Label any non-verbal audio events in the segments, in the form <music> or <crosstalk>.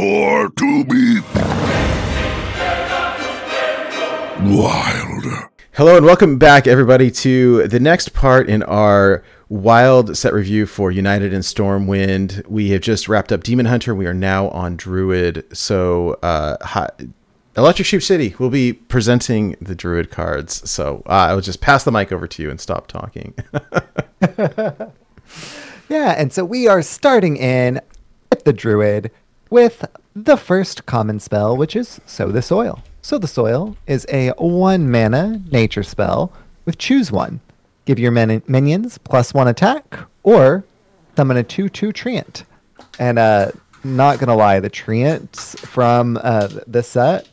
more to be wild. Hello and welcome back, everybody, to the next part in our wild set review for United in Stormwind. We have just wrapped up Demon Hunter. We are now on Druid. So, uh, hi, Electric Sheep City will be presenting the Druid cards. So, uh, I will just pass the mic over to you and stop talking. <laughs> <laughs> Yeah, and so we are starting in with the Druid with the first common spell, which is Sow the Soil. Sow the Soil is a one mana nature spell with choose one. Give your min- minions plus one attack, or summon a 2 2 Treant. And uh, not gonna lie, the Treants from uh, this set,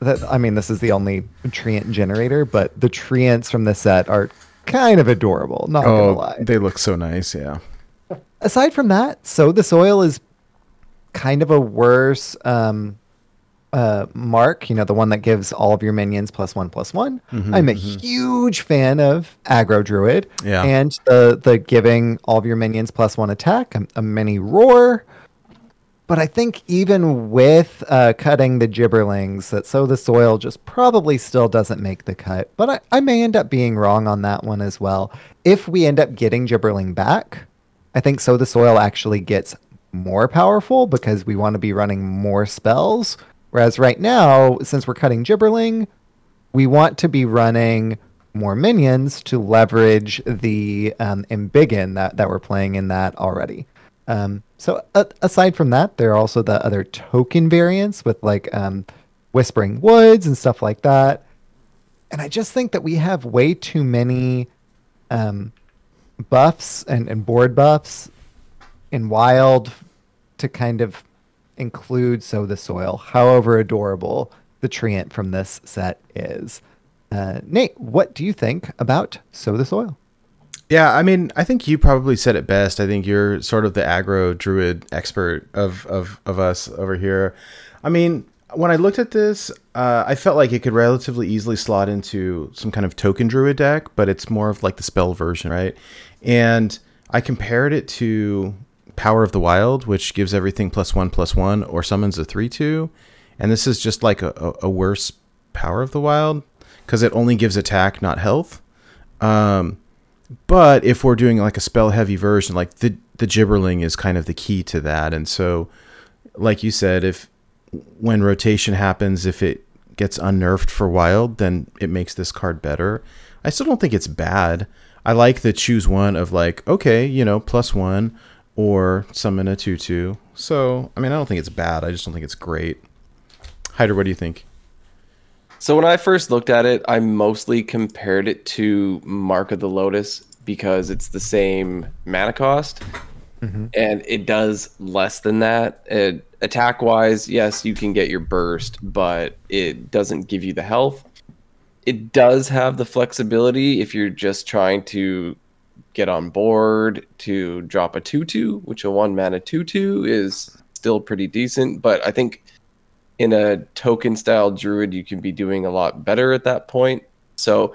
that I mean, this is the only Treant generator, but the Treants from this set are kind of adorable. Not gonna oh, lie they look so nice. Yeah. aside from that, Sow the Soil is kind of a worse um, uh, mark. You know, the one that gives all of your minions plus one plus one. I'm a huge fan of aggro druid. Yeah. And the the giving all of your minions plus one attack. A, a mini roar. But I think even with uh, cutting the gibberlings, that Sow the Soil just probably still doesn't make the cut. But I, I may end up being wrong on that one as well. If we end up getting gibberling back, I think Sow the Soil actually gets more powerful because we want to be running more spells. Whereas right now, since we're cutting gibberling, we want to be running more minions to leverage the um, embiggen that, that we're playing in that already. Um, so aside from that, there are also the other token variants with like um, Whispering Woods and stuff like that. And I just think that we have way too many um, buffs and, and board buffs in wild to kind of include sow the soil however adorable the treant from this set is uh, nate what do you think about sow the soil Yeah, I mean, I think you probably said it best. I think you're sort of the aggro druid expert of of, of us over here. I mean, when I looked at this, uh, I felt like it could relatively easily slot into some kind of token druid deck, but it's more of like the spell version, right? And I compared it to Power of the Wild, which gives everything plus one plus one or summons a three two, and this is just like a, a, worse Power of the Wild because it only gives attack, not health. Um, but if we're doing like a spell heavy version, like the the gibberling is kind of the key to that. And so, like you said, if when rotation happens, if it gets unnerfed for wild, then it makes this card better. I still don't think it's bad. I like the choose one of like, okay, you know, plus one or some in a two. So I mean I don't think it's bad. I just don't think it's great. Hydra, what do you think? So when I first looked at it, I mostly compared it to Mark of the Lotus because it's the same mana cost, mm-hmm. and it does less than that. It, attack wise, yes, you can get your burst, but it doesn't give you the health. It does have the flexibility if you're just trying to get on board to drop a 2 2, which a one mana 2 2 is still pretty decent, but I think in a token style druid you can be doing a lot better at that point. So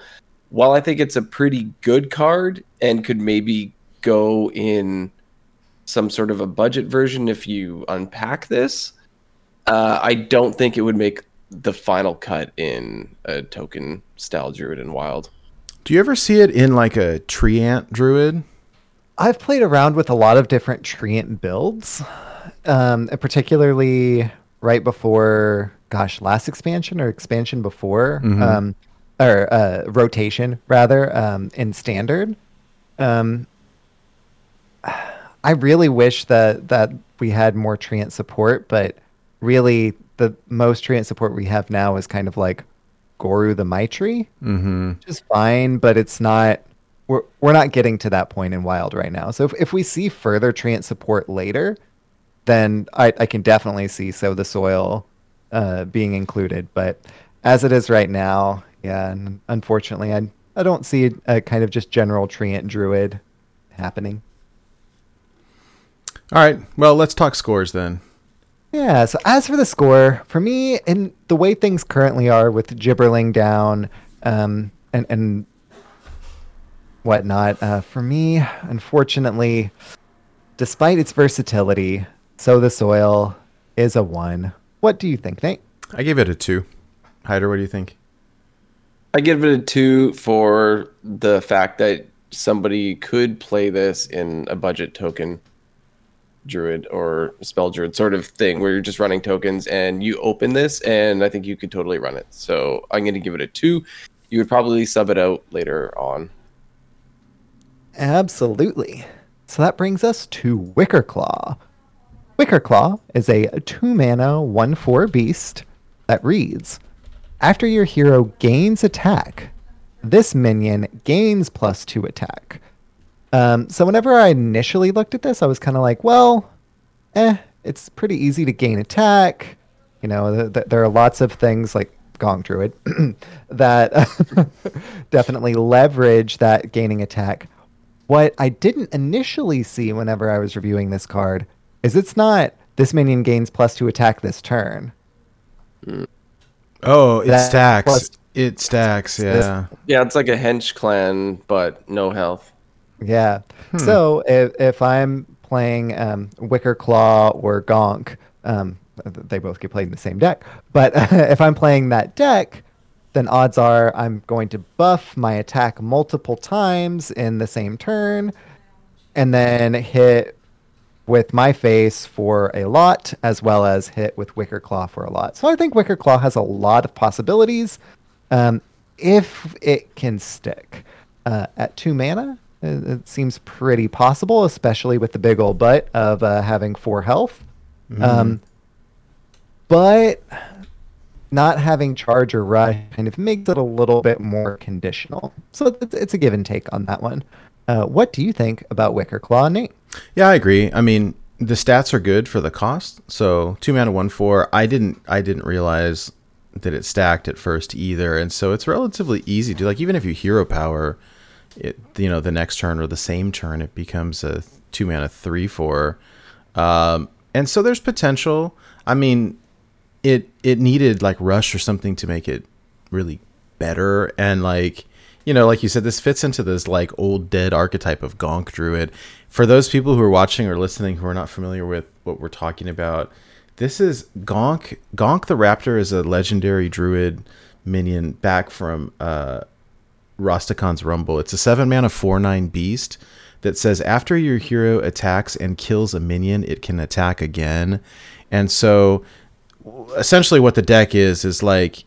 while i think it's a pretty good card and could maybe go in some sort of a budget version if you unpack this uh, i don't think it would make the final cut in a token style druid and wild Do you ever see it in like a treant druid? I've played around with a lot of different treant builds, um, and particularly right before, gosh, last expansion or expansion before, um, or uh, rotation rather, um, in standard. Um, <sighs> I really wish that that we had more treant support, but really the most treant support we have now is kind of like Goru the Mightree, Mm-hmm. which is fine, but it's not. We're we're not getting to that point in Wild right now. So if if we see further treant support later, then I I can definitely see Sow the Soil uh, being included. But as it is right now, yeah, and unfortunately, I I don't see a kind of just general treant druid happening. All right. Well, let's talk scores then. Yeah, so as for the score, for me, and the way things currently are with Gibberling down um, and, and whatnot, uh, for me, unfortunately, despite its versatility, Sow the Soil is a one. What do you think, Nate? I gave it a two. Hydra, what do you think? I give it a two for the fact that somebody could play this in a budget token druid or spell druid sort of thing where you're just running tokens and you open this and I think you could totally run it. So I'm going to give it a two. You would probably sub it out later on. Absolutely. So that brings us to Wicker Claw. Wicker Claw is a 2 mana 1 4 beast that reads After your hero gains attack, this minion gains plus 2 attack. Um, so whenever I initially looked at this, I was kind of like, well, eh, it's pretty easy to gain attack. You know, th- th- there are lots of things like Gonk Druid <clears throat> that <laughs> definitely leverage that gaining attack. What I didn't initially see whenever I was reviewing this card is it's not this minion gains plus two attack this turn. Oh, it That stacks. plus- it stacks, yeah. Yeah, it's like a hench clan, but no health. Yeah. So if, if I'm playing um, Wicker Claw or Gonk, um, they both get played in the same deck. But <laughs> if I'm playing that deck, then odds are I'm going to buff my attack multiple times in the same turn and then hit with my face for a lot as well as hit with Wicker Claw for a lot. So I think Wicker Claw has a lot of possibilities um, if it can stick. Uh, at two mana, it, it seems pretty possible, especially with the big old butt of uh, having four health. Um, but not having charge or rush kind of makes it a little bit more conditional. So it's, it's a give and take on that one. Uh, what do you think about Wicker Claw, Nate? Yeah, I agree. I mean, the stats are good for the cost. So two mana, one four. I didn't, I didn't realize that it stacked at first either, and so it's relatively easy to like. Even if you hero power, it you know the next turn or the same turn, it becomes a two mana three four, um, and so there's potential. I mean, it it needed like rush or something to make it really better. And like you know like you said this fits into this like old dead archetype of gonk druid. For those people who are watching or listening who are not familiar with what we're talking about this is gonk gonk the raptor is a legendary druid minion back from uh Rastakhan's Rumble. It's a seven mana four nine beast that says after your hero attacks and kills a minion, it can attack again. And so essentially what the deck is is like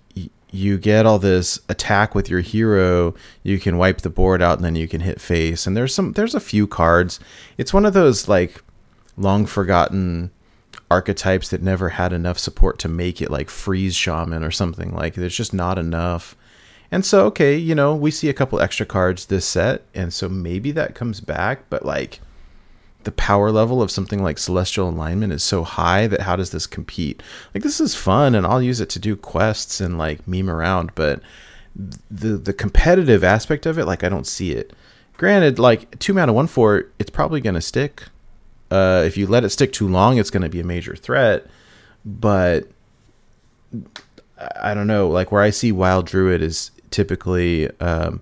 you get all this attack with your hero, you can wipe the board out and then you can hit face. And there's some there's a few cards. It's one of those like long forgotten archetypes that never had enough support to make it like freeze shaman or something like there's just not enough and so, okay, you know, we see a couple extra cards this set, and so maybe that comes back, but like the power level of something like Celestial Alignment is so high that how does this compete? Like this is fun and I'll use it to do quests and like meme around, but the the competitive aspect of it, like I don't see it. Granted, like two mana one four, it's probably gonna stick. Uh, if you let it stick too long, it's gonna be a major threat. But I don't know, like where I see Wild Druid is typically um,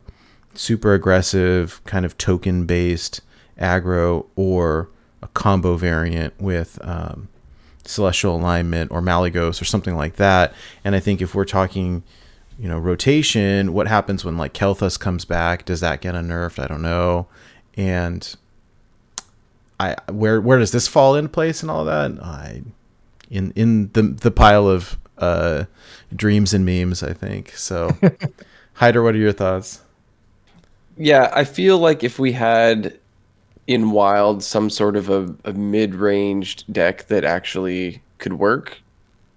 super aggressive, kind of token based aggro, or a combo variant with um, Celestial Alignment or Malygos or something like that. And I think if we're talking, you know, rotation, what happens when like Kael'thas comes back? Does that get unnerfed? I don't know. And I where where does this fall in place and all that? I in in the the pile of uh, dreams and memes. I think so. <laughs> Hydra, what are your thoughts? Yeah, I feel like if we had in Wild some sort of a, a mid ranged deck that actually could work,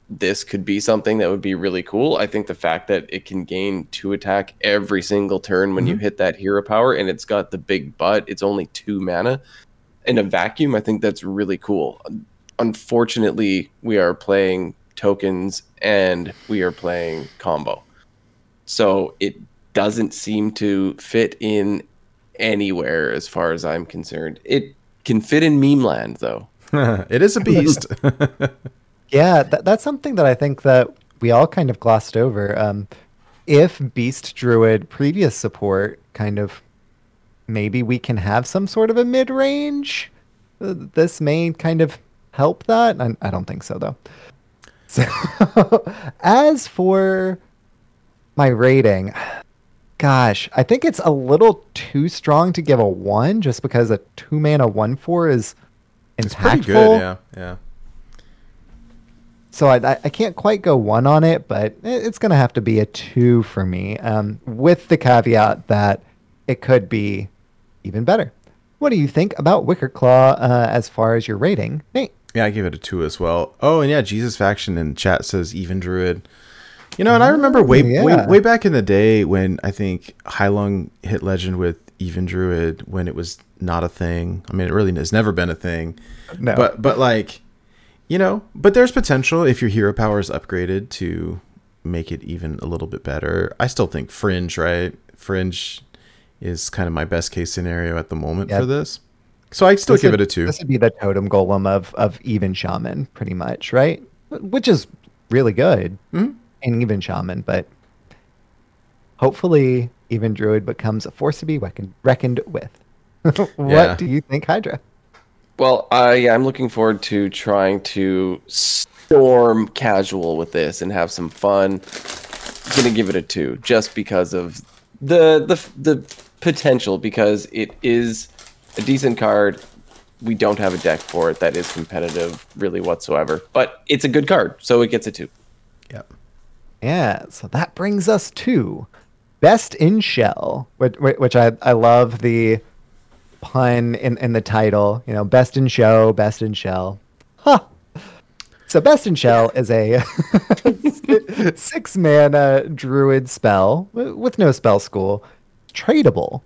this could be something that would be really cool. I think the fact that it can gain two attack every single turn when you hit that hero power and it's got the big butt, it's only two mana in a vacuum. I think that's really cool. Unfortunately, we are playing tokens and we are playing combo. So it doesn't seem to fit in anywhere as far as I'm concerned. It can fit in meme land though. <laughs> it is a beast. <laughs> Yeah, that, that's something that I think that we all kind of glossed over. Um, if Beast Druid previous support kind of maybe we can have some sort of a mid range, uh, this may kind of help that. I, I don't think so though. So <laughs> as for my rating, gosh, I think it's a little too strong to give a one, just because a two mana one four is impactful. It's pretty good. Yeah, yeah. So I, I can't quite go one on it, but it's going to have to be a two for me, um, with the caveat that it could be even better. What do you think about Wicker Claw uh, as far as your rating, Nate? Yeah, I give it a two as well. Oh, and yeah, Jesus Faction in chat says even Druid. You know, and I remember way yeah. way way back in the day when I think Heilung hit legend with even Druid when it was not a thing. I mean, it really has never been a thing. No. But but like, you know, but there's potential if your hero power is upgraded to make it even a little bit better. I still think Fringe, right? Fringe is kind of my best case scenario at the moment Yeah. for this. So I still This give would- it a two. This would be the totem golem of of even shaman, pretty much, right? Which is really good Mhm. in even shaman, but hopefully even druid becomes a force to be reckoned, reckoned with. <laughs> what Yeah. do you think, Hydra? Well, I yeah, I'm looking forward to trying to storm casual with this and have some fun. I'm Gonna give it a two, just because of the the the potential, because it is a decent card. We don't have a deck for it that is competitive really whatsoever, but it's a good card, so it gets a two. Yep. Yeah, so that brings us to best in shell, which, which I, I love the pun in, in the title. You know, best in show, best in shell. Huh. So best in shell is a <laughs> six mana druid spell with no spell school, tradable.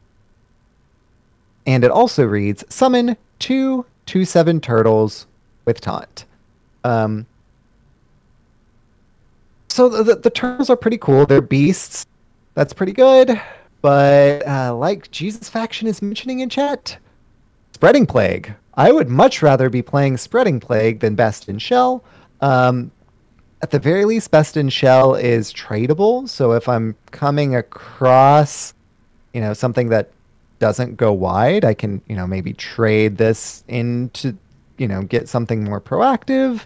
And it also reads summon two two seven turtles with taunt. Um, so the, the, turtles are pretty cool. They're beasts. That's pretty good. But uh, like Jesus Faction is mentioning in chat, Spreading Plague. I would much rather be playing Spreading Plague than Best in Shell. Um, at the very least, Best in Shell is tradable. So if I'm coming across, you know, something that doesn't go wide, I can, you know, maybe trade this into, you know, get something more proactive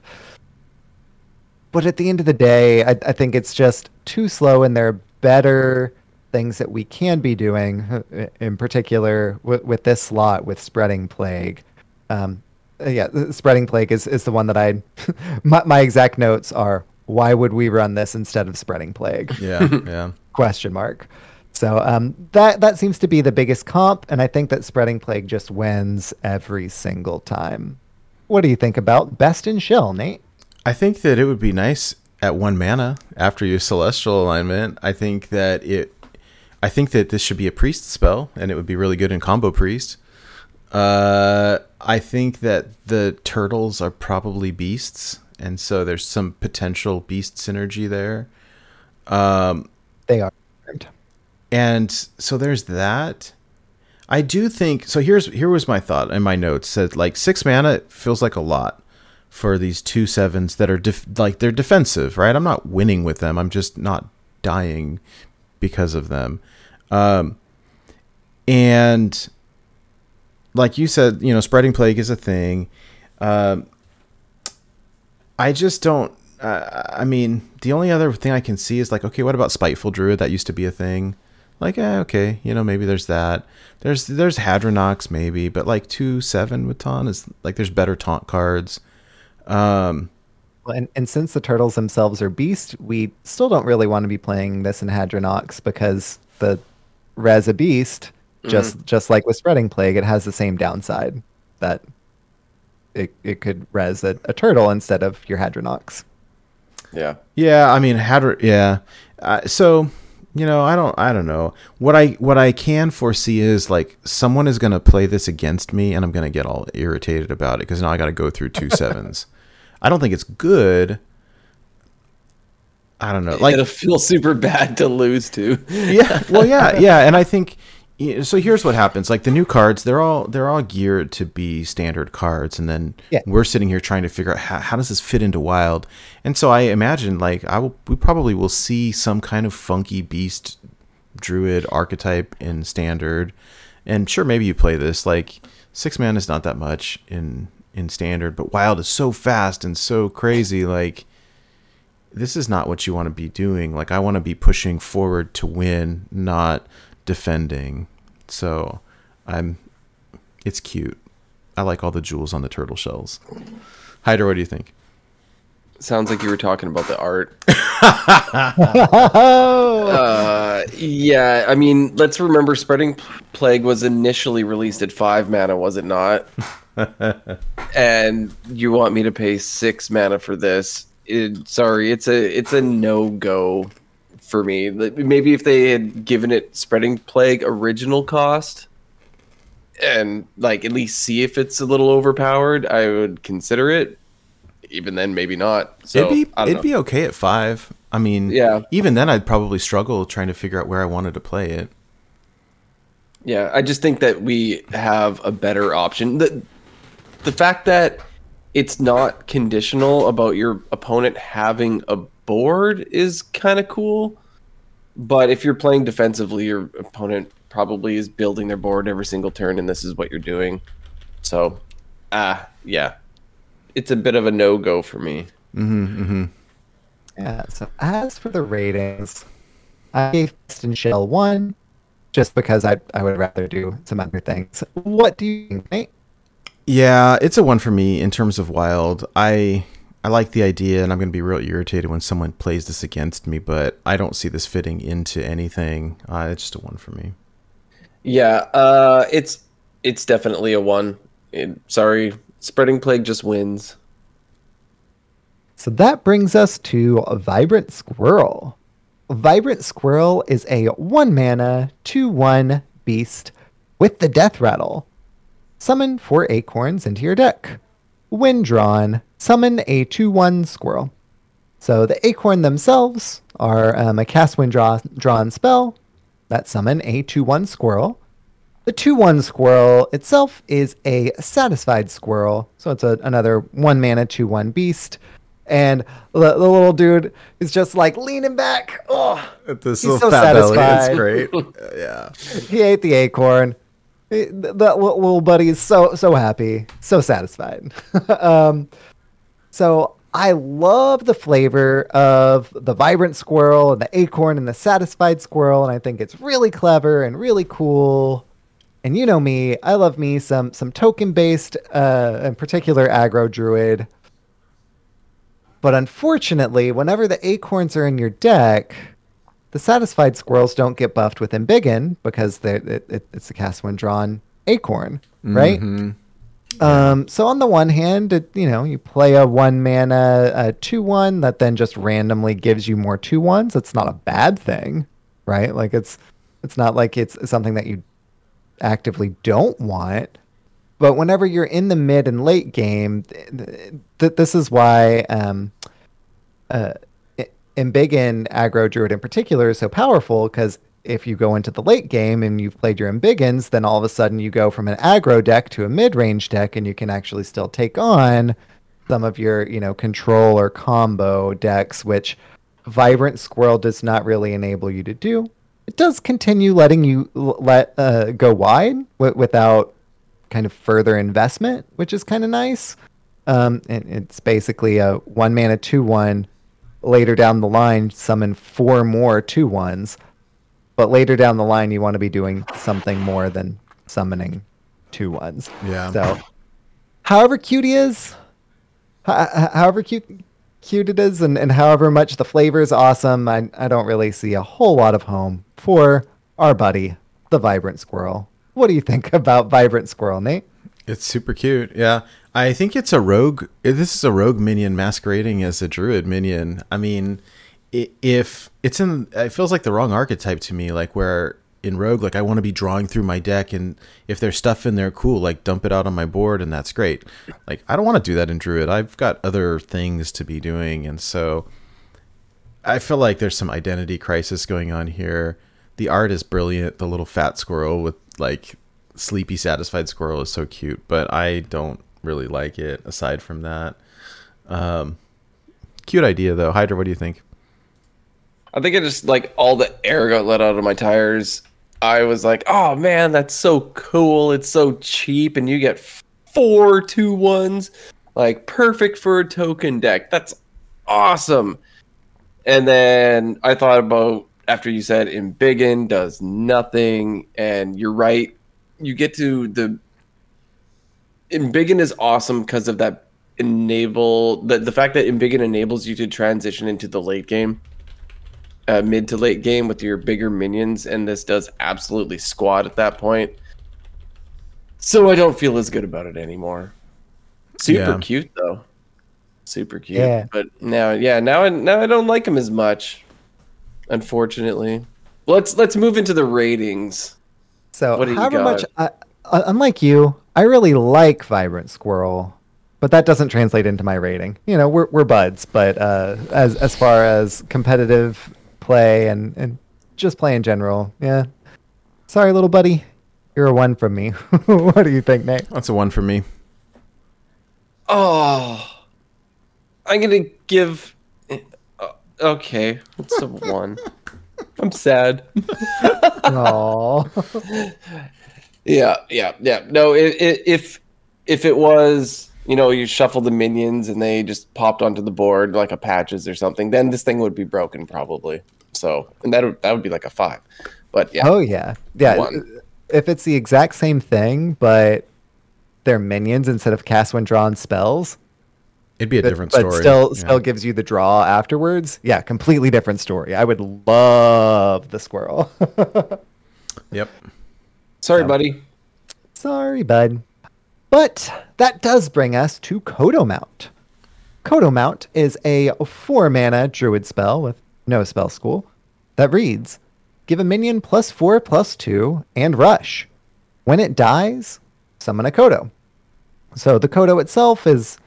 but at the end of the day, I, I think it's just too slow, and there are better things that we can be doing. uh, In particular, with, with this slot with spreading plague. Um, uh, yeah, spreading plague is, is the one that I. <laughs> my, my exact notes are: Why would we run this instead of spreading plague? Yeah, <laughs> yeah. Question mark. So um, that that seems to be the biggest comp, and I think that spreading plague just wins every single time. What do you think about best in shell, Nate? I think that it would be nice at one mana after your celestial alignment. I think that it I think that this should be a priest spell and it would be really good in combo priest. Uh I think that the turtles are probably beasts and so there's some potential beast synergy there. Um They are. And so there's that. I do think so. Here's here was my thought in my notes. Said like six mana feels like a lot for these two sevens that are def- like they're defensive, right? I'm not winning with them. I'm just not dying because of them. Um, and like you said, you know, spreading plague is a thing. Um, I just don't. Uh, I mean, the only other thing I can see is like, okay, what about spiteful druid? That used to be a thing. Like, eh, okay, you know, maybe there's that. There's there's Hadronox maybe, but like two seven with taunt is like there's better taunt cards. Um, Well, and, and since the turtles themselves are beast, we still don't really want to be playing this in Hadronox because the res a beast, just just like with spreading plague, it has the same downside that it, it could res a, a turtle instead of your Hadronox. Yeah. Yeah, I mean, Hadr yeah. Uh, so, you know, I don't, I don't know. What I, what I can foresee is like someone is gonna play this against me, and I'm gonna get all irritated about it because now I got to go through two sevens. I don't think it's good. I don't know. Like, It'll feel super bad to lose to. yeah, well, yeah, yeah, and I think so. Here's what happens: like the new cards, they're all they're all geared to be standard cards, and then Yeah. we're sitting here trying to figure out how, how does this fit into wild. And so I imagine like I will, we probably will see some kind of funky beast druid archetype in standard, and sure maybe you play this like six man is not that much in in standard, but wild is so fast and so crazy. Like, this is not what you want to be doing. Like, I want to be pushing forward to win, not defending. So, I'm. It's cute. I like all the jewels on the turtle shells. Hydra, what do you think? Sounds like you were talking about the art. <laughs> Uh, yeah, I mean, let's remember Spreading Plague was initially released at five mana, was it not? <laughs> and you want me to pay six mana for this? It, sorry, it's a it's a no go for me. Maybe if they had given it Spreading Plague original cost, and like at least see if it's a little overpowered, I would consider it. Even then, maybe not. So it'd be it'd know. be okay at five. I mean, Yeah. Even then, I'd probably struggle trying to figure out where I wanted to play it. Yeah, I just think that we have a better option. The the fact that it's not conditional about your opponent having a board is kind of cool. But if you're playing defensively, your opponent probably is building their board every single turn, and this is what you're doing. So, ah, yeah, it's a bit of a no go for me. Mm hmm. Yeah. So as for the ratings, I gave Best in Shell one, just because I I would rather do some other things. What do you think, Nate? Yeah, it's a one for me in terms of wild. I I like the idea, and I'm going to be real irritated when someone plays this against me. But I don't see this fitting into anything. Uh, it's just a one for me. Yeah, uh, it's it's definitely a one. It, sorry, spreading plague just wins. So that brings us to Vibrant Squirrel. Vibrant Squirrel is a 1 mana, 2 1 beast with the Death Rattle. Summon 4 acorns into your deck. When drawn, summon a 2 1 squirrel. So the acorn themselves are um, a cast when draw- drawn spell that summon a 2 1 squirrel. The 2 1 squirrel itself is a satisfied squirrel. So it's a, another 1 mana 2 1 beast. And the, the little dude is just like leaning back. Oh, This He's so satisfied. It's great. <laughs> yeah. he ate the acorn. That little buddy is so so happy, so satisfied. <laughs> um, so I love the flavor of the vibrant squirrel and the acorn and the satisfied squirrel, and I think it's really clever and really cool. And you know me, I love me some some token based, uh, in particular aggro druid. But unfortunately, whenever the acorns are in your deck, the satisfied squirrels don't get buffed with Embiggen because it, it, it's a cast when drawn acorn, right? Um, so on the one hand, it, you know, you play a one mana uh, two one that then just randomly gives you more two ones. It's not a bad thing, right? Like it's it's not like it's something that you actively don't want. But whenever you're in the mid and late game, th- th- this is why um, uh, Embiggen aggro druid in particular is so powerful because if you go into the late game and you've played your Embiggens, then all of a sudden you go from an aggro deck to a mid range deck, and you can actually still take on some of your you know control or combo decks, which Vibrant Squirrel does not really enable you to do. It does continue letting you let uh, go wide w- without kind of further investment, which is kind of nice. Um, and it's basically a one mana two one. Later down the line, summon four more two ones. But later down the line, you want to be doing something more than summoning two ones. Yeah. So, however cute he is, ho- ho- however cute cute it is, and, and however much the flavor is awesome, I, I don't really see a whole lot of home for our buddy, the Vibrant Squirrel. What do you think <laughs> about Vibrant Squirrel, Nate? It's super cute. Yeah. I think it's a rogue. This is a rogue minion masquerading as a druid minion. I mean, if it's in, it feels like the wrong archetype to me. Like where in rogue, like I want to be drawing through my deck, and if there's stuff in there, cool. Like dump it out on my board, and that's great. Like I don't want to do that in druid. I've got other things to be doing, and so I feel like there's some identity crisis going on here. The art is brilliant. The little fat squirrel with like sleepy satisfied squirrel is so cute, but I don't really like it aside from that. Um cute idea though. Hydra, what do you think? I think I just like all the air got let out of my tires. I was like, "Oh man, that's so cool! It's so cheap, and you get four two ones, like perfect for a token deck. That's awesome. And then I thought about after you said Embiggen does nothing, and you're right. You get to the Embiggen is awesome because of that enable the, the fact that Embiggen enables you to transition into the late game, uh, mid to late game with your bigger minions, and this does absolutely squat at that point. So I don't feel as good about it anymore. Super Yeah. cute though, super cute. Yeah. But now, yeah, now I now I don't like him as much, unfortunately. Let's let's move into the ratings. So, What do you however got? much, I, uh, unlike you, I really like Vibrant Squirrel, but that doesn't translate into my rating. You know, we're we're buds, but uh, as as far as competitive play and and just play in general, yeah. Sorry, little buddy, you're a one from me. <laughs> what do you think, Nate? That's a one for me. Oh, I'm gonna give. uh, Okay, it's a one. I'm sad. Oh, <laughs> Yeah, yeah, yeah. No, i i if if it was, you know, you shuffle the minions and they just popped onto the board like a patches or something, then this thing would be broken probably. So, and that would that would be like a five. But yeah, oh yeah, yeah. One. Uh, if it's the exact same thing, but they're minions instead of cast when drawn spells, It'd be a but, different but story. still Yeah. still gives you the draw afterwards. Yeah, completely different story. I would love the squirrel. <laughs> Yep. sorry, so- buddy. Sorry, bud. But that does bring us to Kodo Mount. Kodo Mount is a four mana druid spell with no spell school that reads Give a minion plus four plus two and rush. When it dies, summon a Kodo. So the Kodo itself is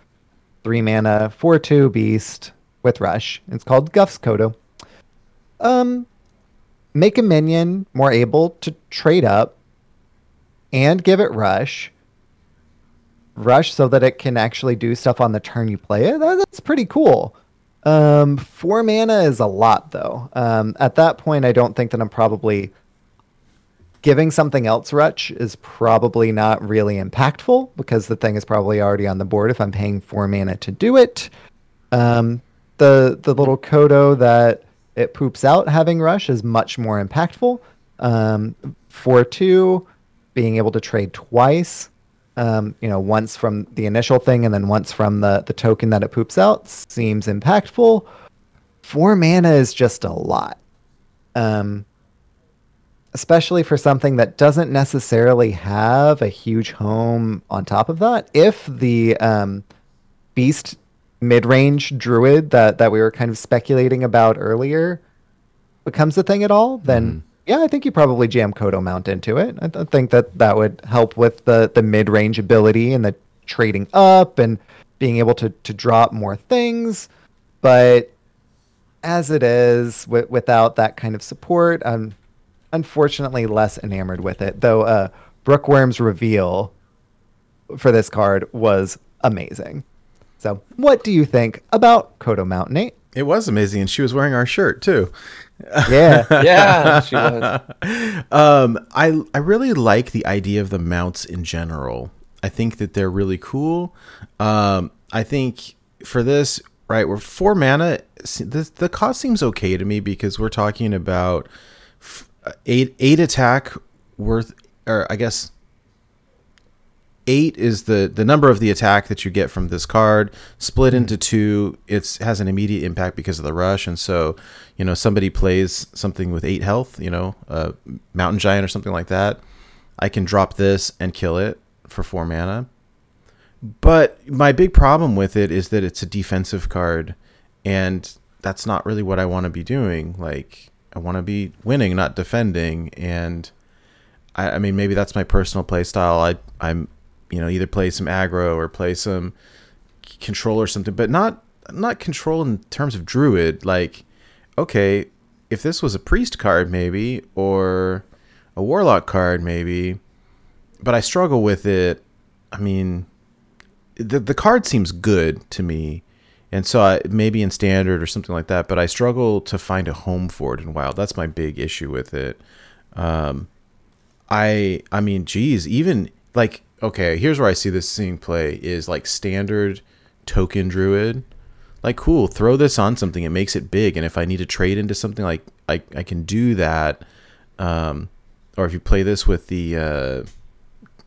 three mana, four two beast with rush. It's called Guff's Kodo. Um, make a minion more able to trade up and give it rush. Rush so that it can actually do stuff on the turn you play it. That- That's pretty cool. Um, four mana is a lot though. Um, at that point, I don't think that I'm probably giving something else rush is probably not really impactful because the thing is probably already on the board if I'm paying four mana to do it. Um, the the little Kodo that it poops out having rush is much more impactful. Um, four two, being able to trade twice, um, you know, once from the initial thing and then once from the the token that it poops out seems impactful. Four mana is just a lot. Um, especially for something that doesn't necessarily have a huge home on top of that. If the um, beast mid-range druid that that we were kind of speculating about earlier becomes a thing at all, then yeah, I think you probably jam Kodo Mount into it. I, I think that that would help with the the mid-range ability and the trading up and being able to to drop more things. But as it is, wi- without that kind of support, I'm unfortunately less enamored with it. Though uh, Brookworm's reveal for this card was amazing. So, what do you think about Kodo Mount, Nate? It was amazing, and she was wearing our shirt too. Yeah, <laughs> Yeah, she was. Um, I I really like the idea of the mounts in general. I think that they're really cool. Um, I think for this, right, we're four mana. The the cost seems okay to me because we're talking about eight eight attack worth, or I guess eight is the the number of the attack that you get from this card. Split mm-hmm. into two it's has an immediate impact because of the rush. And so you know somebody plays something with eight health you know a mountain giant or something like that i can drop this and kill it for four mana. But my big problem with it is that it's a defensive card and that's not really what i want to be doing. Like i want to be winning not defending. And I, I mean, maybe that's my personal play style. I, I'm, you know, either play some aggro or play some control or something, but not not control in terms of druid. Like, okay, if this was a priest card, maybe, or a warlock card, maybe, but I struggle with it. I mean, the the card seems good to me, and so I, maybe in standard or something like that. But I struggle to find a home for it in wild. That's my big issue with it. Um, I I mean, geez, even like okay, here's where I see this seeing play is like standard token druid. Like cool, throw this on something, it makes it big, and if I need to trade into something like I I can do that. Um or if you play this with the uh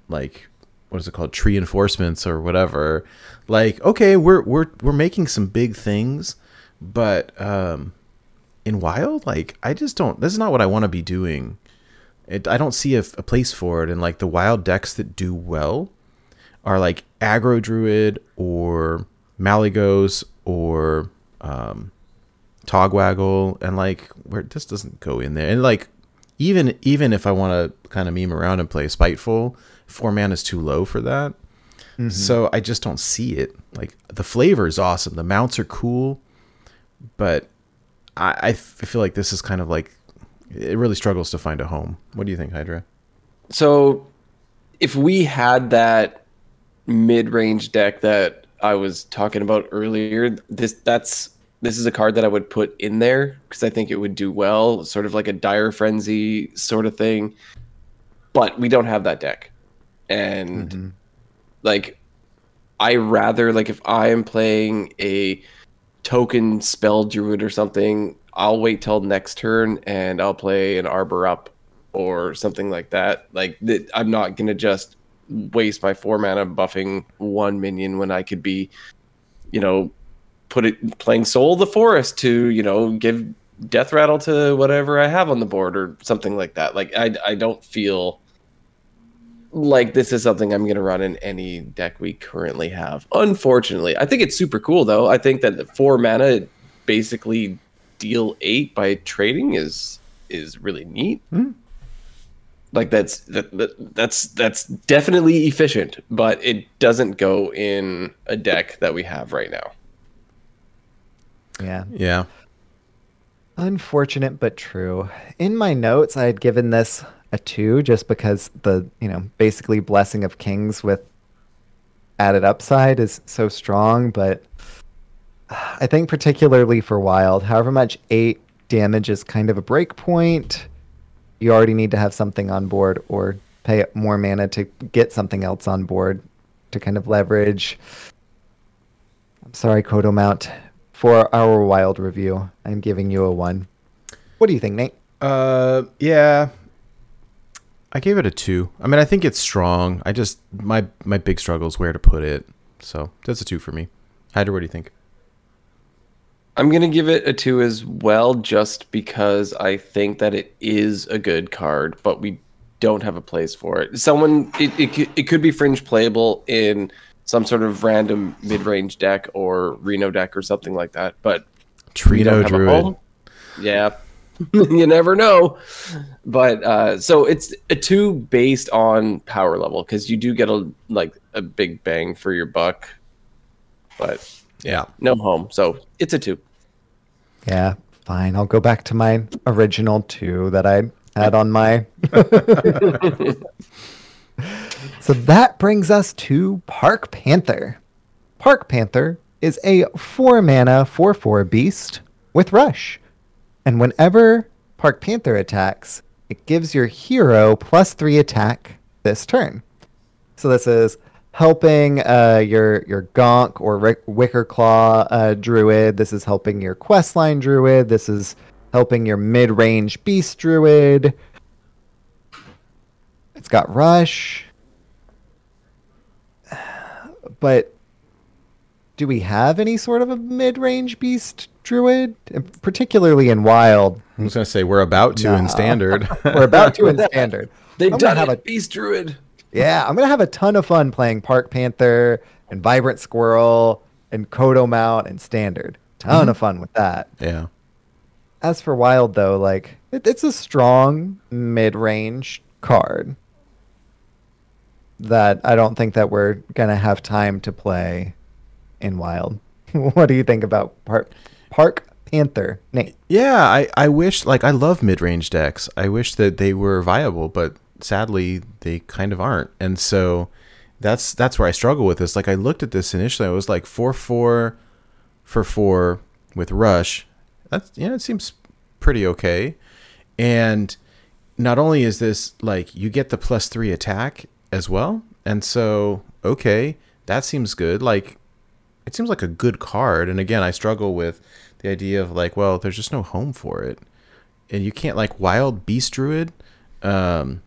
like what is it called? Treenforcements or whatever. Like, okay, we're we're we're making some big things, but um in wild, like I just don't this is not what I want to be doing. It, I don't see a, a place for it. And like the wild decks that do well are like aggro druid or Malygos or um, Togwaggle, and like where this doesn't go in there. And like even even if I want to kind of meme around and play Spiteful, four mana is too low for that. So I just don't see it. Like the flavor is awesome, the mounts are cool, but I I feel like this is kind of like it really struggles to find a home. What do you think, Hydra? So, if we had that mid-range deck that I was talking about earlier, this that's this is a card that I would put in there because I think it would do well, sort of like a dire frenzy sort of thing. But we don't have that deck, and mm-hmm. like I rather like if I am playing a token spell druid or something, I'll wait till next turn and I'll play an arbor up or something like that. Like I'm not gonna just waste my four mana buffing one minion when I could be, you know, put it playing Soul of the Forest to you know give death rattle to whatever I have on the board or something like that. Like I I don't feel like this is something I'm going to run in any deck we currently have. Unfortunately, I think it's super cool though. I think that the four mana basically deal eight by trading is is really neat. Hmm. Like that's that, that that's that's definitely efficient, but it doesn't go in a deck that we have right now. Yeah. Yeah. Unfortunate but true. In my notes, I had given this a two just because the, you know, basically Blessing of Kings with added upside is so strong, but I think particularly for Wild, however much eight damage is kind of a break point, you already need to have something on board or pay more mana to get something else on board to kind of leverage. I'm sorry, Kodo Mount. For our wild review, I'm giving you a one. What do you think, Nate? Uh, yeah. I gave it a two. I mean, I think it's strong. I just my my big struggle is where to put it. So that's a two for me. Hydra, what do you think? I'm gonna give it a two as well, just because I think that it is a good card, but we don't have a place for it. Someone, it it, could- it could be fringe playable in some sort of random mid-range deck or Reno deck or something like that, but Trino don't have a Druid. Yeah, <laughs> you never know. But uh, so it's a two based on power level because you do get a like a big bang for your buck, but Yeah. no home, so it's a two. Yeah, fine. I'll go back to my original two that I had on my. <laughs> so that brings us to Park Panther. Park Panther is a four mana, 4 4 beast with Rush. And whenever Park Panther attacks, it gives your hero plus three attack this turn. So this is helping uh, your your Gonk or Rick, Wicker Claw uh, Druid. This is helping your Questline Druid. This is helping your mid range Beast Druid. It's got Rush. <sighs> But do we have any sort of a mid range Beast Druid? Particularly in Wild. I'm just gonna say we're about to in standard. <laughs> We're about to in <laughs> Standard. They've I'm gonna done have it, a- Beast Druid. Yeah, I'm gonna have a ton of fun playing Park Panther and Vibrant Squirrel and Kodo Mount and Standard. Ton mm-hmm. of fun with that. yeah. As for Wild though, like it, it's a strong mid-range card that I don't think that we're gonna have time to play in Wild. <laughs> what do you think about Park Park Panther, Nate? Yeah, I, I wish like I love mid range decks. I wish that they were viable, but sadly they kind of aren't. And so that's that's where I struggle with this. Like I looked at this initially, I was like four four for four with rush. That's yeah, it seems pretty okay. And not only is this like you get the plus three attack, as well. And so, okay, that seems good. Like, it seems like a good card. And again, I struggle with the idea of like, well, there's just no home for it, and you can't like Wild Beast Druid. Um,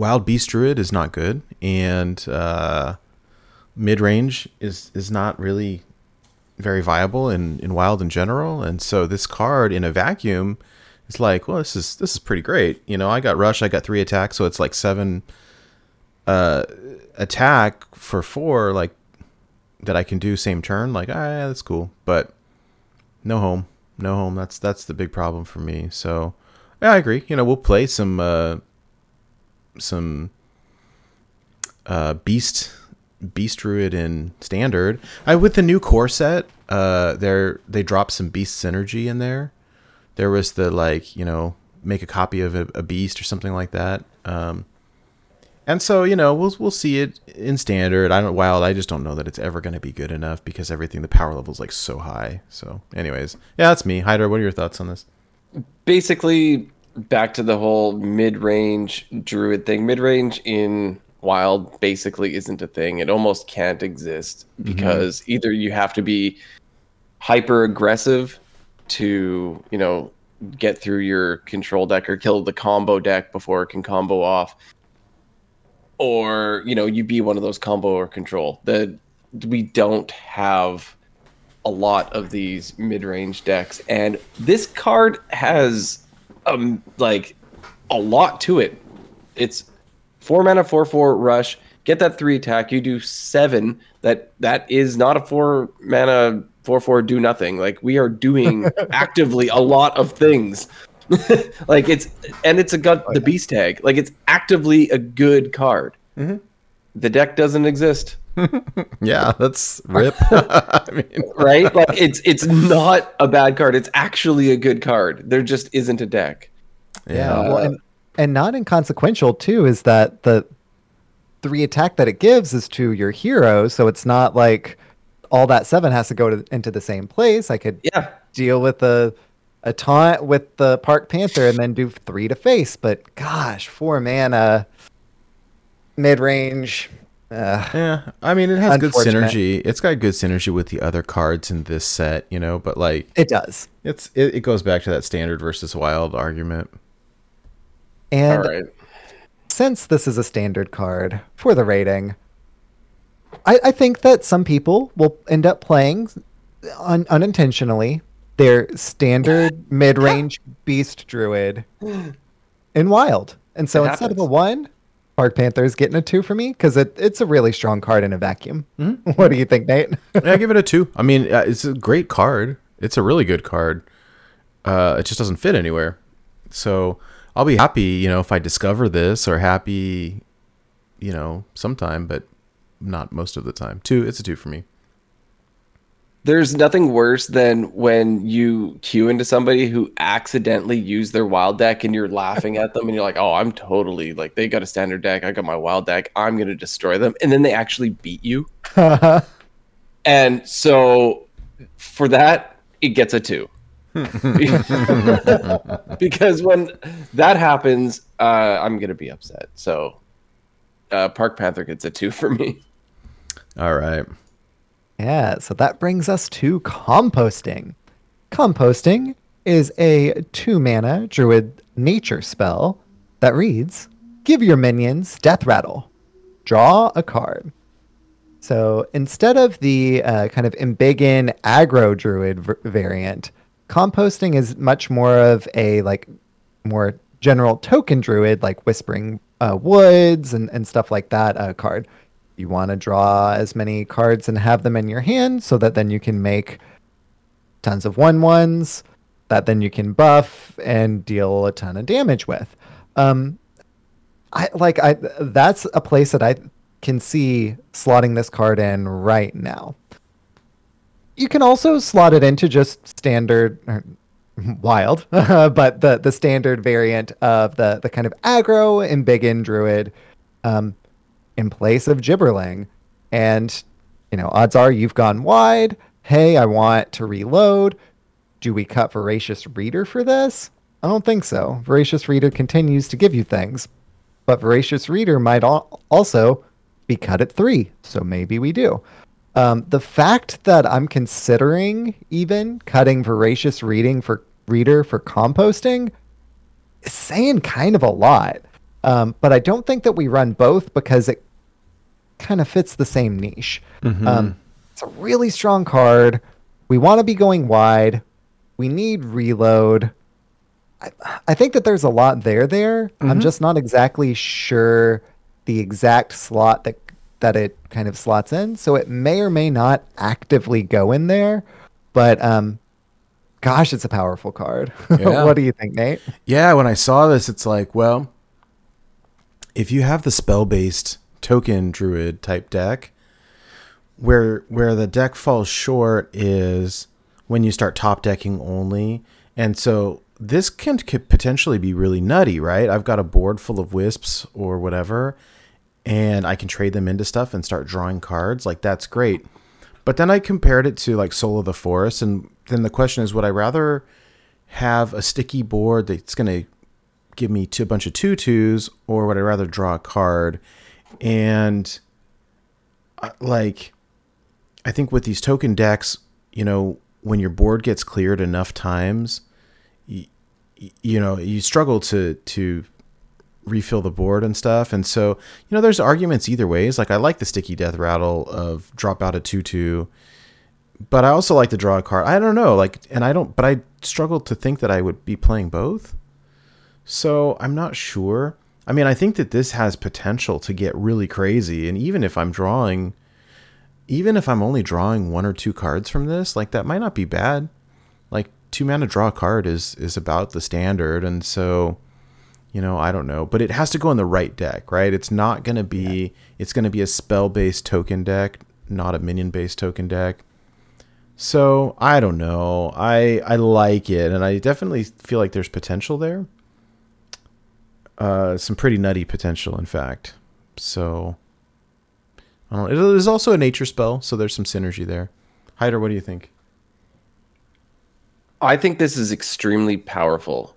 Wild Beast Druid is not good, and uh, mid range is is not really very viable in in Wild in general. And so this card in a vacuum is like, well, this is this is pretty great. You know, I got rush, I got three attacks, so it's like seven uh, attack for four, like that I can do same turn. Like, ah, yeah, that's cool, but no home, no home. That's that's the big problem for me. So yeah, I agree. You know, we'll play some uh, some uh, beast beast druid in standard. I with the new core set, uh, there they dropped some beast synergy in there. There was the like you know make a copy of a, a beast or something like that. Um, and so you know we'll we'll see it in standard. I don't wild. I just don't know that it's ever going to be good enough because everything the power level is like so high. So, anyways, yeah, that's me. Hydra, what are your thoughts on this? Basically, back to the whole mid-range druid thing. Mid-range in wild basically isn't a thing. It almost can't exist because mm-hmm. either you have to be hyper aggressive to you know get through your control deck or kill the combo deck before it can combo off or you know you be one of those combo or control that we don't have a lot of these mid-range decks and this card has um like a lot to it it's four mana four four rush get that three attack you do seven that that is not a four mana four four do nothing like we are doing <laughs> actively a lot of things <laughs> like it's and it's a gut the beast tag. Like it's actively a good card. Mm-hmm. The deck doesn't exist. <laughs> yeah, that's rip. <laughs> I mean, <laughs> right? Like it's it's not a bad card. It's actually a good card. There just isn't a deck. Yeah. yeah well, uh, and, and not inconsequential too is that the three attack that it gives is to your hero, so it's not like all that seven has to go to, into the same place. I could yeah deal with the a taunt with the Park Panther and then do three to face. But gosh, four mana, mid range. Uh, yeah, I mean it has good synergy. It's got good synergy with the other cards in this set, you know. But like, it does. It's it, it goes back to that standard versus wild argument. And since this is a standard card for the rating, I, I think that some people will end up playing un- unintentionally their standard <laughs> mid-range beast druid in wild. And so it instead happens. of a one, Park Panther's getting a two for me because it, it's a really strong card in a vacuum. Mm-hmm. <laughs> What do you think, Nate? <laughs> yeah, I give it a two. I mean, uh, it's a great card. It's a really good card. Uh, it just doesn't fit anywhere. So I'll be happy, you know, if I discover this or happy, you know, sometime, but not most of the time. Two, it's a two for me there's nothing worse than when you queue into somebody who accidentally used their wild deck and you're laughing at them and you're like, oh, I'm totally like, they got a standard deck. I got my wild deck. I'm going to destroy them. And then they actually beat you. <laughs> and so for that, it gets a two. <laughs> because when that happens, uh, I'm going to be upset. So uh, Park Panther gets a two for me. All right. Yeah, so that brings us to composting. Composting is a two mana druid nature spell that reads Give your minions death rattle. Draw a card. So instead of the uh, kind of embiggen aggro druid v- variant, composting is much more of a like more general token druid like whispering uh, woods and, and stuff like that uh, card you want to draw as many cards and have them in your hand so that then you can make tons of one ones that then you can buff and deal a ton of damage with. Um, I like I that's a place that I can see slotting this card in right now. You can also slot it into just standard <laughs> wild, <laughs> but the the standard variant of the the kind of aggro embiggen druid. Um, in place of Gibberling. And, you know, odds are you've gone wide. Hey, I want to reload. Do we cut Voracious Reader for this? I don't think so. Voracious Reader continues to give you things. but Voracious Reader might al- also be cut at three. So maybe we do. Um, the fact that I'm considering even cutting Voracious Reading for Reader for composting is saying kind of a lot. Um, but I don't think that we run both because it kind of fits the same niche. Um, it's a really strong card. We want to be going wide. We need reload. I, I think that there's a lot there. There, I'm just not exactly sure the exact slot that that it kind of slots in. So it may or may not actively go in there. But um, gosh, it's a powerful card. <laughs> Yeah. what do you think, Nate? Yeah, when I saw this, it's like, well, if you have the spell based token druid type deck, where where the deck falls short is when you start top decking only, and so this can potentially be really nutty, right? I've got a board full of wisps or whatever, and I can trade them into stuff and start drawing cards. Like that's great. But then I compared it to like Soul of the Forest, and then the question is, would I rather have a sticky board that's going to give me two, a bunch of tutus, or would I rather draw a card? And uh, like, I think with these token decks, you know, when your board gets cleared enough times, you, you know, you struggle to to refill the board and stuff. And so, you know, there's arguments either ways. Like I like the sticky death rattle of drop out a two two, but I also like to draw a card. I don't know, like, and I don't, but I struggle to think that I would be playing both. So I'm not sure. I mean, I think that this has potential to get really crazy. And even if I'm drawing, even if I'm only drawing one or two cards from this, like that might not be bad. Like two mana draw a card is is about the standard, and so you know I don't know, but it has to go in the right deck, right? It's not gonna be it's gonna be a spell based token deck, not a minion based token deck. So I don't know. I I like it, and I definitely feel like there's potential there. Uh, some pretty nutty potential, in fact. So I don't know. It is also a nature spell, so there's some synergy there. Hydra, what do you think? I think this is extremely powerful.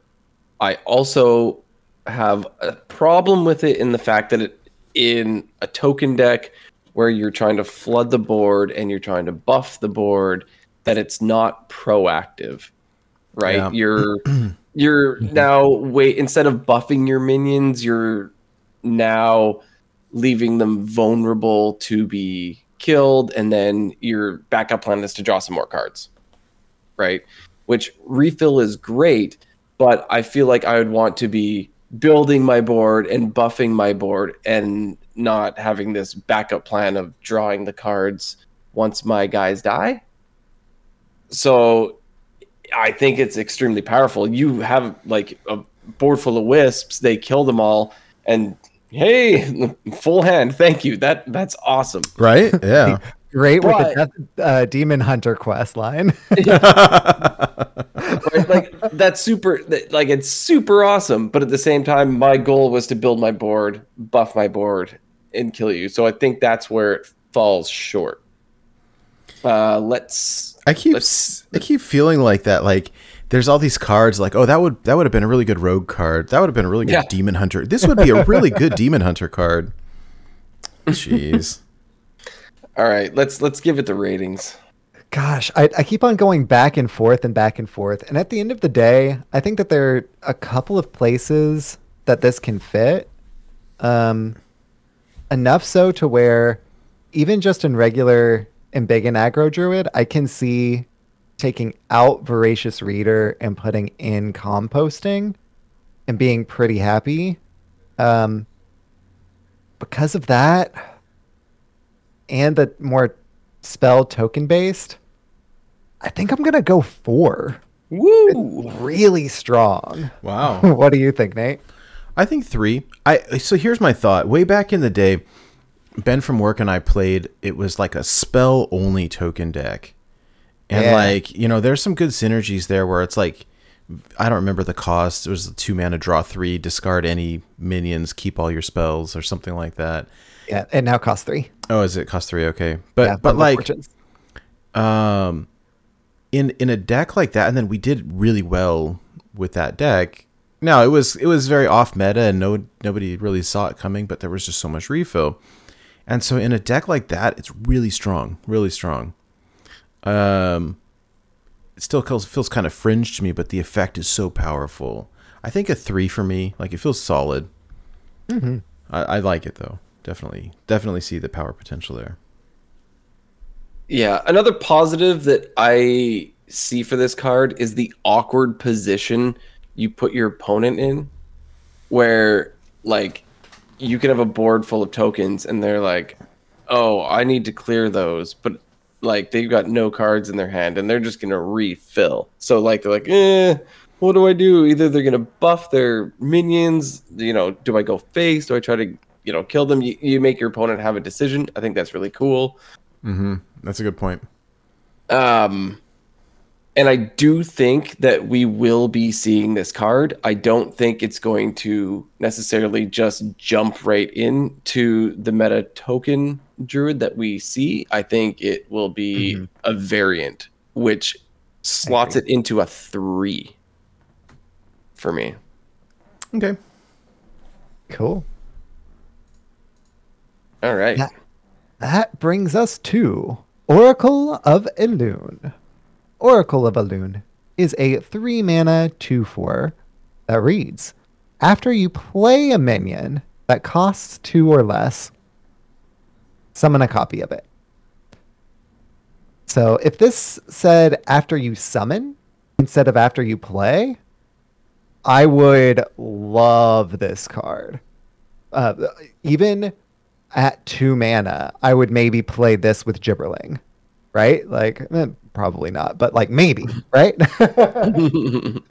I also have a problem with it in the fact that it in a token deck where you're trying to flood the board and you're trying to buff the board that it's not proactive. Right? Yeah. You're <clears throat> you're mm-hmm. now wait instead of buffing your minions, you're now leaving them vulnerable to be killed and then your backup plan is to draw some more cards. Right? which refill is great, but I feel like I would want to be building my board and buffing my board and not having this backup plan of drawing the cards once my guys die. So I think it's extremely powerful. You have like a board full of wisps, they kill them all and hey, <laughs> full hand. Thank you. That that's awesome. Right? <laughs> Yeah. Great with But- the death, uh, Demon Hunter quest line. <laughs> right? Like that's super like it's super awesome, but at the same time my goal was to build my board, buff my board and kill you. So I think that's where it falls short. Uh let's I keep Let's- I keep feeling like that. Like there's all these cards. Like oh, that would that would have been a really good rogue card. That would have been a really good Yeah. demon hunter. This would be a really good <laughs> demon hunter card. Jeez. all right, let's let's give it the ratings. Gosh, I, I keep on going back and forth and back and forth. And at the end of the day, I think that there are a couple of places that this can fit. Um, enough so to where even just in regular and big and aggro druid, I can see taking out voracious reader and putting in composting and being pretty happy. Um, because of that, and the more spell token based, I think I'm gonna go four. Woo! Really strong. Wow. <laughs> what do you think, Nate? I think three. I so here's my thought. Way back in the day, Ben from work and I played. It was like a spell only token deck, and Yeah. like you know, there's some good synergies there where it's like. I don't remember the cost. It was a two mana draw three, discard any minions, keep all your spells, or something like that. Yeah, it now costs three. Oh, is it cost three? Okay, but yeah, but like Fortunes. um in in a deck like that and then we did really well with that deck Now it was it was very off meta, and no nobody really saw it coming. But there was just so much refill, and so in a deck like that, it's really strong, really strong. Um, it still feels, feels kind of fringe to me, but the effect is so powerful. I think a three for me. Like it feels solid. Mm-hmm. I, I like it though. Definitely, definitely see the power potential there. Yeah, another positive that I see for this card is the awkward position you put your opponent in, where like you can have a board full of tokens and they're like, "Oh, I need to clear those," but like they've got no cards in their hand and they're just gonna refill. So like they're like, "Eh, what do I do?" Either they're gonna buff their minions, you know, do I go face? Do I try to you know kill them? You, you make your opponent have a decision. I think that's really cool. Mm-hmm. That's a good point. Um, and I do think that we will be seeing this card. I don't think it's going to necessarily just jump right into the meta token druid that we see. I think it will be Mhm. a variant, which slots it into a three for me. Okay. Cool. All right. Yeah. That brings us to Oracle of Elune. Oracle of Elune is a 3 mana 2 4 that reads After you play a minion that costs 2 or less, summon a copy of it. So if this said after you summon instead of after you play, I would love this card. Uh, even at two mana, I would maybe play this with Gibberling, right? Like, eh, probably not, but like maybe, right? <laughs>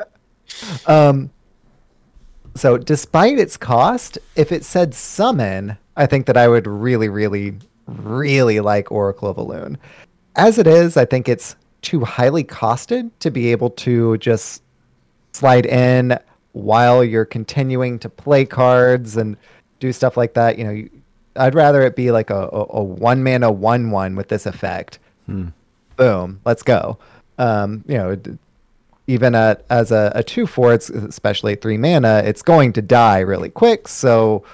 um, so despite its cost, if it said summon, I think that I would really, really, really like Oracle of Elune. As it is, I think it's too highly costed to be able to just slide in while you're continuing to play cards and do stuff like that. You know, you, I'd rather it be like a, a, a one mana one one with this effect. Boom, let's go. Um, you know, even at, as a, a two four, it's especially at three mana, it's going to die really quick. So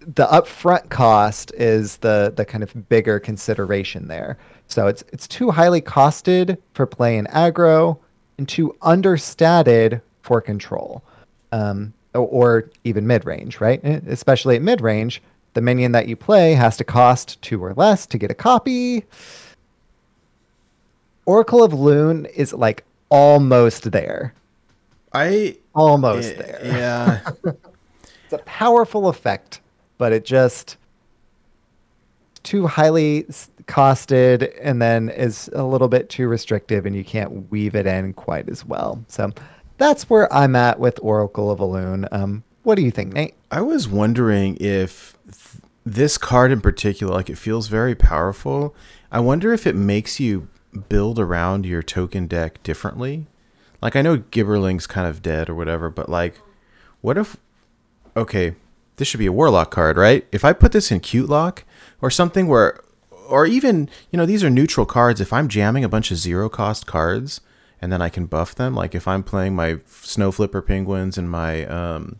the upfront cost is the the kind of bigger consideration there. So it's it's too highly costed for playing aggro and too understated for control, um, or, or even mid range, right? Eh, Especially at mid range, the minion that you play has to cost two or less to get a copy. Oracle of Elune is like almost there, I almost eh, there. yeah. <laughs> It's a powerful effect, but it just too highly costed and then is a little bit too restrictive and you can't weave it in quite as well. So that's where I'm at with Oracle of Elune. Um, what do you think, Nate? I was wondering if this card in particular, like it feels very powerful. I wonder if it makes you build around your token deck differently. Like I know Gibberling's kind of dead or whatever, but like, what if? Okay, this should be a Warlock card, right? If I put this in Cute Lock or something where, or even you know these are neutral cards. If I'm jamming a bunch of zero cost cards and then I can buff them, like if I'm playing my Snowflipper Penguins and my um,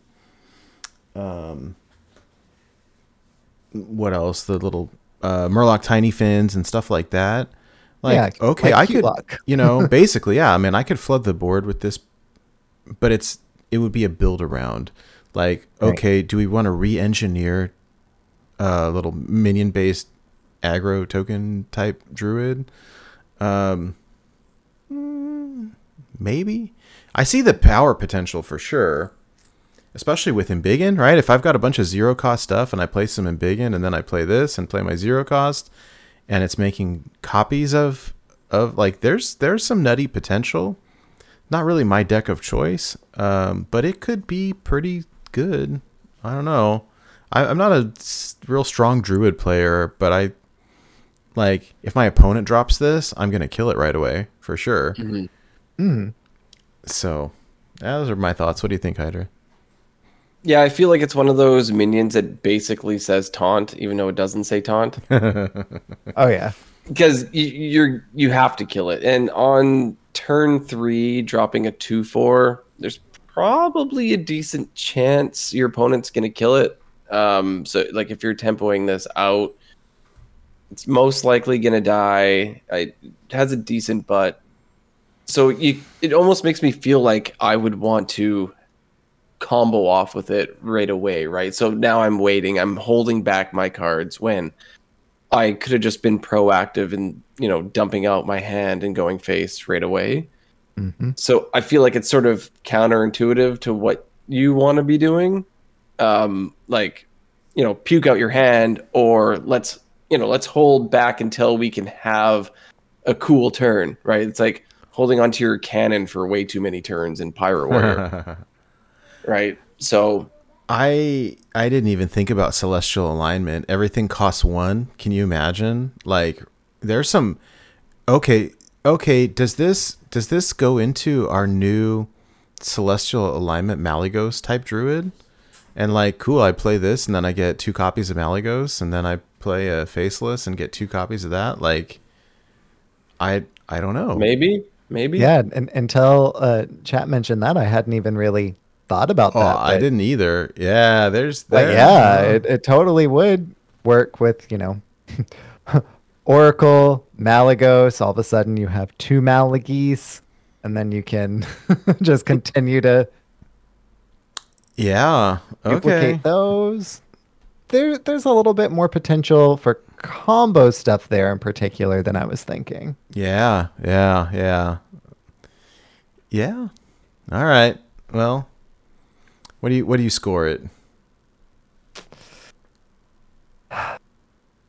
um what else? The little uh, Murloc tiny fins and stuff like that. Like, Yeah, okay, like I could, you know, <laughs> basically, yeah. I mean, I could flood the board with this, but it's it would be a build around. Like, Right. okay, do we want to re-engineer a little minion-based aggro token type druid? Um, mm, maybe. I see the power potential for sure especially with Embiggen, right? If I've got a bunch of zero cost stuff and I play some Embiggen and then I play this and play my zero cost and it's making copies of of like there's there's some nutty potential. Not really my deck of choice, um, but it could be pretty good. I don't know. I, I'm not a real strong druid player, but I like if my opponent drops this, I'm gonna kill it right away for sure. Mm. So, those are my thoughts. What do you think, Hydra? Yeah, I feel like it's one of those minions that basically says taunt, even though it doesn't say taunt. <laughs> Oh yeah, because you, you're you have to kill it and on turn three dropping a 2-4 there's probably a decent chance your opponent's going to kill it. Um, so, like, if you're tempoing this out, it's most likely going to die. I, it has a decent butt. So you, it almost makes me feel like I would want to combo off with it right away, right? So now I'm waiting. I'm holding back my cards when I could have just been proactive and you know dumping out my hand and going face right away. Mm-hmm. So I feel like it's sort of counterintuitive to what you want to be doing. Um, like, you know, puke out your hand, or let's you know let's hold back until we can have a cool turn, right? It's like holding onto your cannon for way too many turns in Pyro Warrior, <laughs> right? So I I didn't even think about celestial alignment. Everything costs one. Can you imagine? Like there's some okay, okay, does this does this go into our new celestial alignment Malygos type druid? And like, cool, I play this and then I get two copies of Malygos and then I play a faceless and get two copies of that. Like I I don't know. maybe, maybe, Yeah, and until uh, chat mentioned that, I hadn't even really thought about Oh, that. I didn't either. Yeah, there's that. yeah, uh-huh. it, it totally would work with, you know, <laughs> Oracle, Malygos. All of a sudden you have two Malagese, and then you can <laughs> just continue to Yeah. duplicate those. There, there's a little bit more potential for combo stuff there in particular than I was thinking. Yeah, yeah, yeah. Yeah. All right. Well, what do you what do you score it?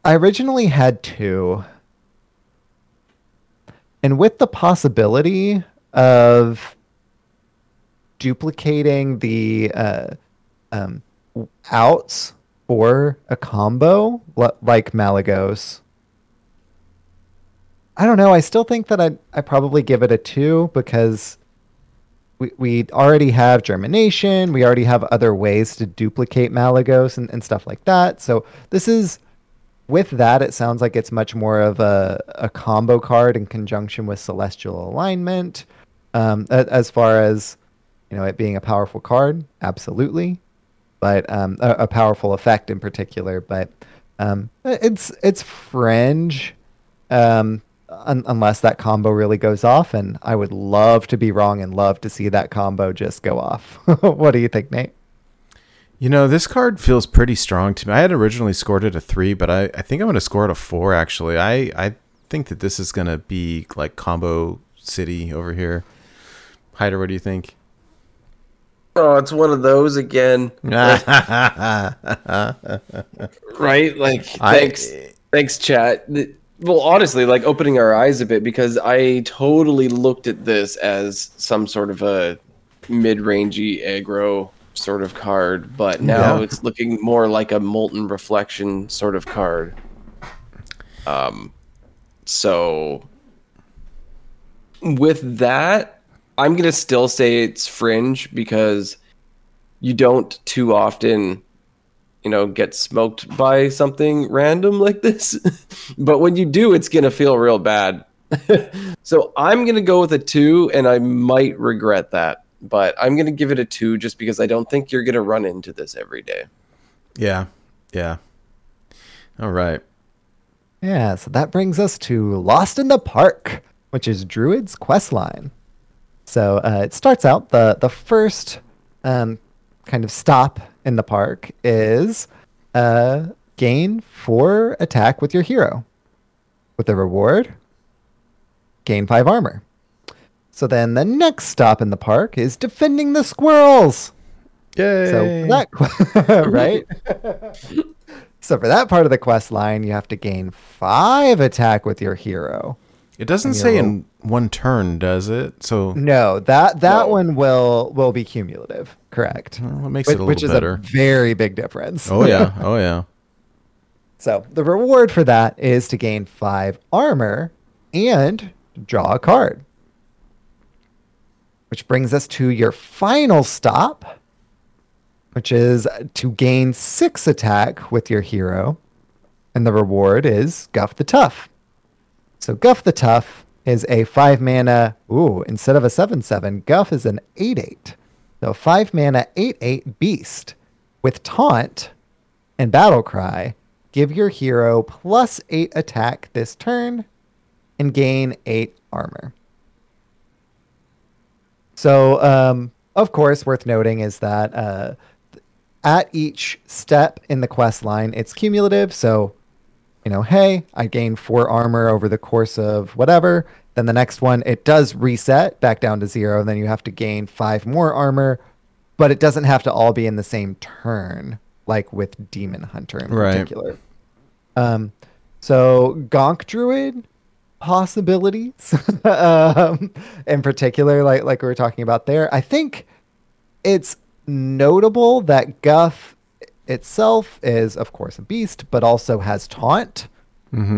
I originally had two. And with the possibility of duplicating the uh, um, outs for a combo li- like Malygos, I don't know. I still think that I'd, i probably give it a two because we, we already have germination. We already have other ways to duplicate Malygos and, and stuff like that. So this is with that, it sounds like it's much more of a, a combo card in conjunction with Celestial Alignment. Um, as far as you know, it being a powerful card, absolutely, but um, a, a powerful effect in particular. But um, it's it's fringe, um, un- unless that combo really goes off. And I would love to be wrong and love to see that combo just go off. <laughs> what do you think, Nate? You know, this card feels pretty strong to me. I had originally scored it a three, but I, I think I'm going to score it a four. Actually, I I think that this is going to be like combo city over here. Hydra, what do you think? Oh, it's one of those again, <laughs> right? Like, I- thanks, thanks, chat. Well, honestly, like opening our eyes a bit because I totally looked at this as some sort of a mid-rangey aggro sort of card, but now Yeah. it's looking more like a molten reflection sort of card. Um, so with that, I'm gonna still say it's fringe because you don't too often, you know, get smoked by something random like this. <laughs> but when you do, it's gonna feel real bad. <laughs> so I'm gonna go with a two, and I might regret that, but I'm gonna give it a two just because I don't think you're gonna run into this every day. yeah, yeah. All right. Yeah, so that brings us to Lost in the Park, which is Druid's quest line. So uh, it starts out the the first um, kind of stop in the park is uh, gain four attack with your hero. With the reward, gain five armor. So then the next stop in the park is defending the squirrels. Yay. So that <laughs> right? <laughs> so for that part of the quest line, you have to gain five attack with your hero. It doesn't say in one turn, does it? So No, that that No. one will will be cumulative. Correct. well, it makes Which, it a little which little is a very big difference. oh yeah. <laughs> Oh yeah. So the reward for that is to gain five armor and draw a card. Which brings us to your final stop, which is to gain six attack with your hero. And the reward is Guff the Tough. So Guff the Tough is a five mana. Ooh, instead of a seven seven, Guff is an eight eight. So five mana, eight eight beast with taunt and battle cry. Give your hero plus eight attack this turn and gain eight armor. So, um, of course, worth noting is that uh, at each step in the quest line, it's cumulative. So, you know, hey, I gained four armor over the course of whatever. Then the next one, it does reset back down to zero. And then you have to gain five more armor, but it doesn't have to all be in the same turn, like with Demon Hunter in Right. particular. Um, so Gonk Druid possibilities, <laughs> um, in particular, like like we were talking about there. I think it's notable that Guff itself is, of course, a beast, but also has taunt,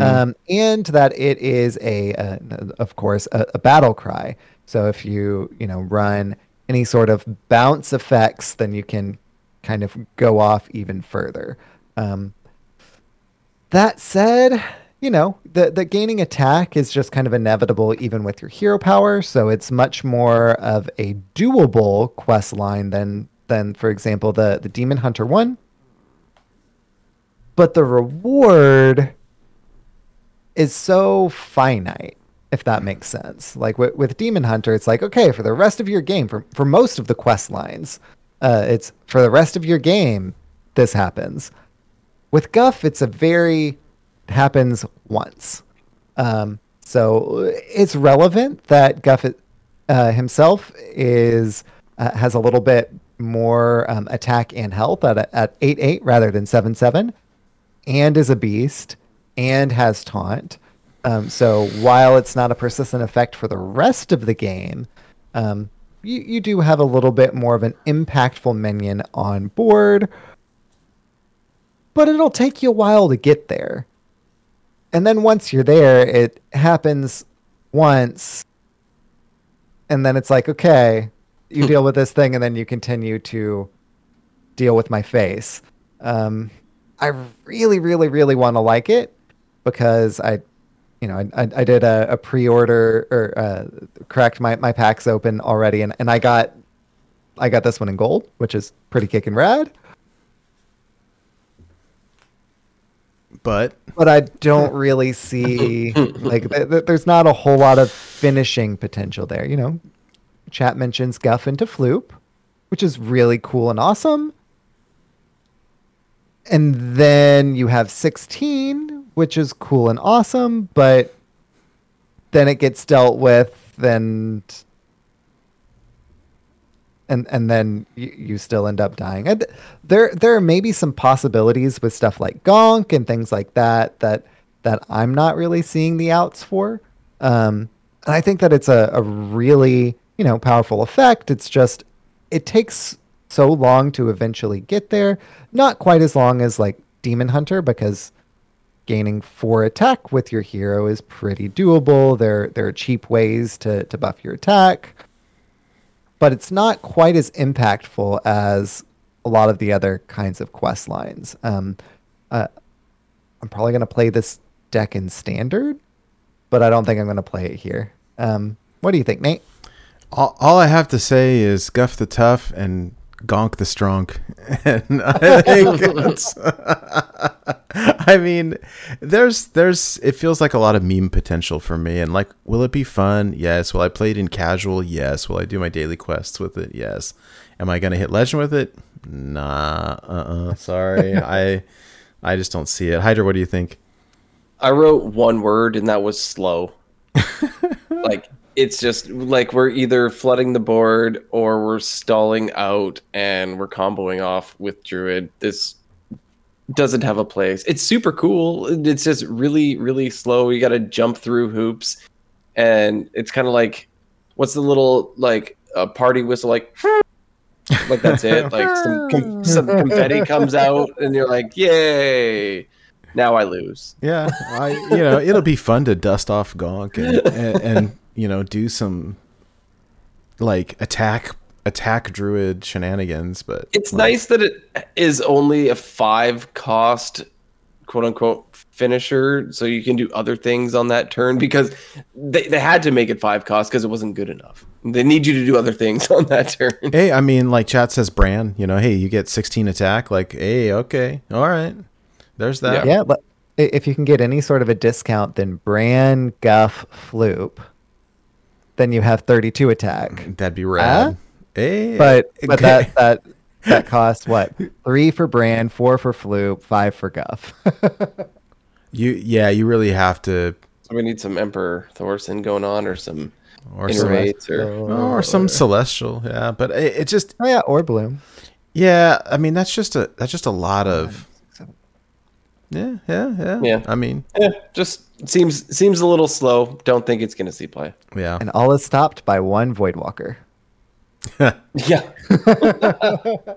um, and that it is a, uh, of course, a, a battle cry. So if you you know run any sort of bounce effects, then you can kind of go off even further. Um, that said, you know, the the gaining attack is just kind of inevitable even with your hero power, so it's much more of a doable quest line than than for example the the Demon Hunter one. But the reward is so finite if that makes sense. Like with, with Demon Hunter, it's like okay, for the rest of your game, for for most of the quest lines, uh, it's for the rest of your game this happens. With Guff, it's a very happens once. Um, so it's relevant that Guff uh, himself is uh, has a little bit more um, attack and health at at eight eight rather than seven seven, and is a beast and has taunt. Um, so while it's not a persistent effect for the rest of the game, um, you, you do have a little bit more of an impactful minion on board, but it'll take you a while to get there. And then once you're there, it happens once, and then it's like, okay, you deal with this thing, and then you continue to deal with my face. Um, I really, really, really want to like it because I, you know, I, I, I did a, a pre-order or uh, cracked my, my packs open already, and, and I got, I got this one in gold, which is pretty kicking rad. But But I don't really see like th- th- there's not a whole lot of finishing potential there. You know, chat mentions Guff into Floop, which is really cool and awesome. And then you have 16, which is cool and awesome, but then it gets dealt with and and and then you, you still end up dying. And there there may be some possibilities with stuff like Gonk and things like that that that I'm not really seeing the outs for. Um, and I think that it's a, a really you know powerful effect. It's just it takes so long to eventually get there. Not quite as long as like Demon Hunter because gaining four attack with your hero is pretty doable. There there are cheap ways to to buff your attack but it's not quite as impactful as a lot of the other kinds of quest lines. Um, uh, I'm probably going to play this deck in standard, but I don't think I'm going to play it here. Um, what do you think, Nate? all, all I have to say is Guff the tough and Gonk the strong. <laughs> And I <laughs> think <laughs> it's, I mean, there's there's it feels like a lot of meme potential for me. And like, will it be fun? Yes. Will I play it in casual? Yes. Will I do my daily quests with it? Yes. Am I gonna hit legend with it? Nah. Uh. uh Sorry. I I just don't see it. Hydra, what do you think? I wrote one word and that was slow. like it's just like we're either flooding the board or we're stalling out and we're comboing off with Druid. This doesn't have a place. It's super cool. It's just really, really slow. You got to jump through hoops, and it's kind of like what's the little like a party whistle like. <laughs> like that's it. Like some, <laughs> com- some confetti comes out, and you're like, "Yay!" Now I lose. Yeah, I you know it'll be fun to dust off Gonk and, and, and you know do some like attack attack druid shenanigans, but It's like, nice that it is only a five cost quote unquote finisher so you can do other things on that turn because they, they had to make it five cost because it wasn't good enough. They need you to do other things <laughs> on that turn. Hey, I mean, like chat says, Brann. You know, hey, you get 16 attack. Like, hey, okay, all right. There's that. Yeah, but if you can get any sort of a discount, then Brann, Guff, Floop, then you have 32 attack. That'd be rad. Hey, But but okay. that <laughs> that that costs what? Three for Brann, four for Floop, five for Guff. <laughs> you, yeah, you really have to, So we need some Emperor Thaurissan going on or some or some, innervates or or oh. some celestial. Yeah, but it, it just, Oh yeah, or Bloom. yeah. I mean, that's just a that's just a lot of. Yeah, yeah, yeah. Yeah. I mean, yeah, just seems seems a little slow. Don't think it's gonna see play. yeah. And all is stopped by one Void Voidwalker. <laughs> Yeah. <laughs>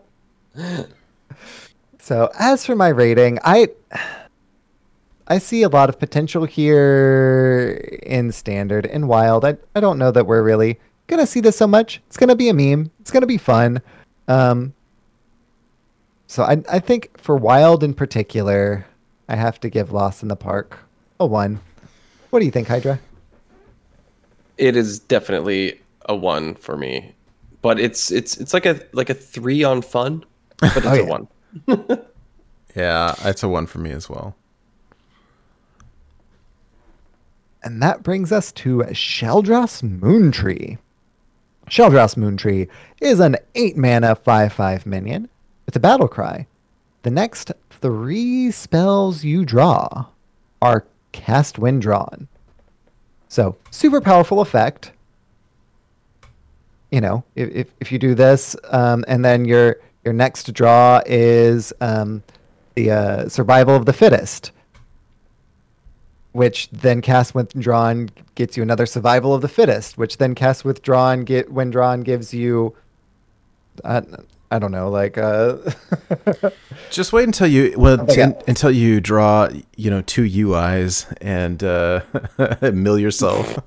So as for my rating, I I see a lot of potential here in standard and wild. I I don't know that we're really gonna see this so much. It's gonna be a meme. It's gonna be fun. Um so I I think for wild in particular, I have to give Lost in the Park a one. What do you think, Hydra? It is definitely a one for me. But it's it's it's like a like a three on fun, but it's Oh, a yeah. one. <laughs> Yeah, it's a one for me as well. And that brings us to Sheldras Moontree. Sheldras Moontree is an 8 mana 5 5 minion with a battle cry. The next three spells you draw are cast when drawn. So, super powerful effect. You know, if, if, if you do this, um, and then your your next draw is um, the uh, survival of the fittest which then cast withdrawn gets you another survival of the fittest, which then cast withdrawn get when drawn gives you I, I don't know, like uh <laughs> Just wait until you well Okay. t- until you draw you know two UIs and uh, <laughs> mill yourself. <laughs>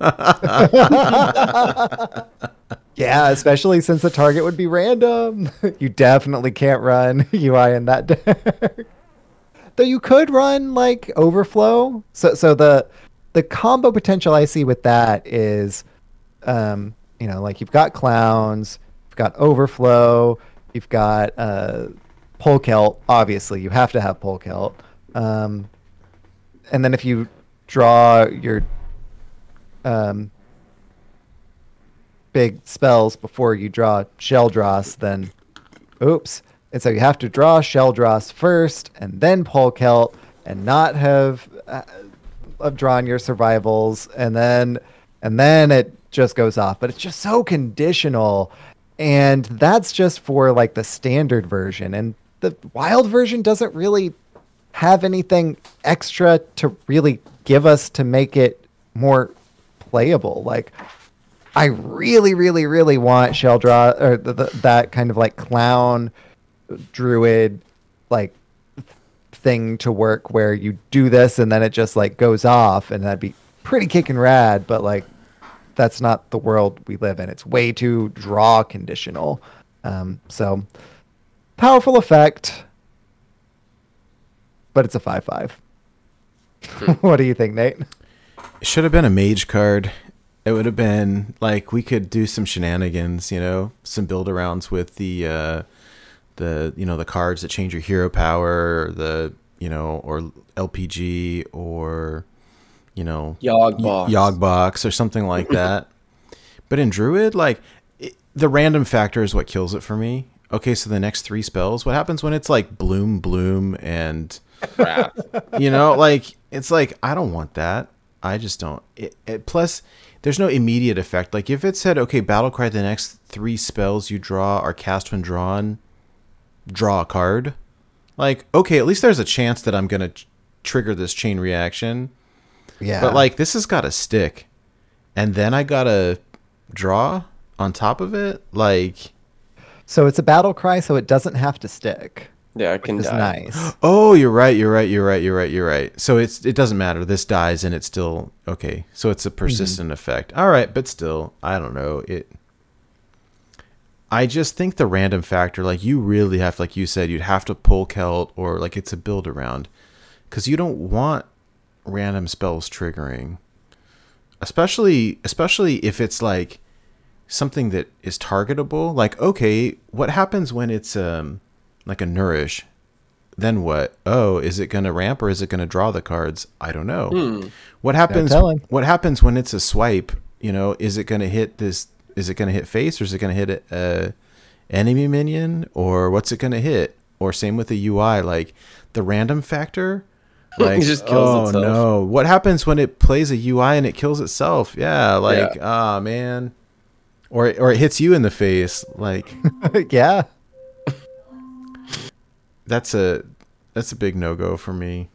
yeah, especially since the target would be random. you definitely can't run UI in that deck. Though you could run like overflow. So so the the combo potential I see with that is um, you know, like you've got clowns, you've got overflow, you've got uh Polkelt, obviously you have to have Polkelt. Um and then if you draw your um big spells before you draw Sheldras, then oops. And so you have to draw Sheldras first and then Polkelt and not have uh, have drawn your survivals and then and then it just goes off. But it's just so conditional. And that's just for like the standard version. And the wild version doesn't really have anything extra to really give us to make it more playable. Like I really, really, really want Sheldra or the, the, that kind of like clown druid like thing to work where you do this and then it just like goes off and that'd be pretty kicking rad, but like that's not the world we live in. It's way too draw conditional. Um, so powerful effect, but it's a five five. <laughs> what do you think, Nate? It should have been a mage card. It would have been like we could do some shenanigans, you know, some build arounds with the uh the you know the cards that change your hero power, or the you know, or LPG or you know Yog y- box. Yog box or something like <clears throat> that. but in Druid, like it, the random factor is what kills it for me. Okay, so the next three spells, what happens when it's like bloom, bloom, and Crap. <laughs> you know like it's like i don't want that i just don't it, it, plus there's no immediate effect like if it said okay battle cry the next three spells you draw are cast when drawn draw a card like okay at least there's a chance that i'm gonna ch- trigger this chain reaction Yeah. but like this has got to stick and then i gotta draw on top of it like so it's a battle cry, so it doesn't have to stick. Yeah, it can Which die. nice. <gasps> Oh, you're right. You're right. You're right. You're right. You're right. So it's it doesn't matter. This dies and it's still okay. So it's a persistent mm-hmm. effect. All right, but still, I don't know it. I just think the random factor, like you really have, like you said, you'd have to Polkelt or like it's a build around, because you don't want random spells triggering, especially especially if it's like something that is targetable. Like, okay, what happens when it's um like a nourish? Then what? Oh, is it going to ramp or is it going to draw the cards? I don't know. What happens? What happens when it's a swipe? You know, is it going to hit this? Is it going to hit face or is it going to hit a, a enemy minion or what's it going to hit? Or same with the UI, like the random factor. <laughs> Like, just kills oh itself. no! What happens when it plays a UI and it kills itself? Yeah, like ah man, or or it hits you in the face. Like <laughs> yeah. that's a that's a big no go for me.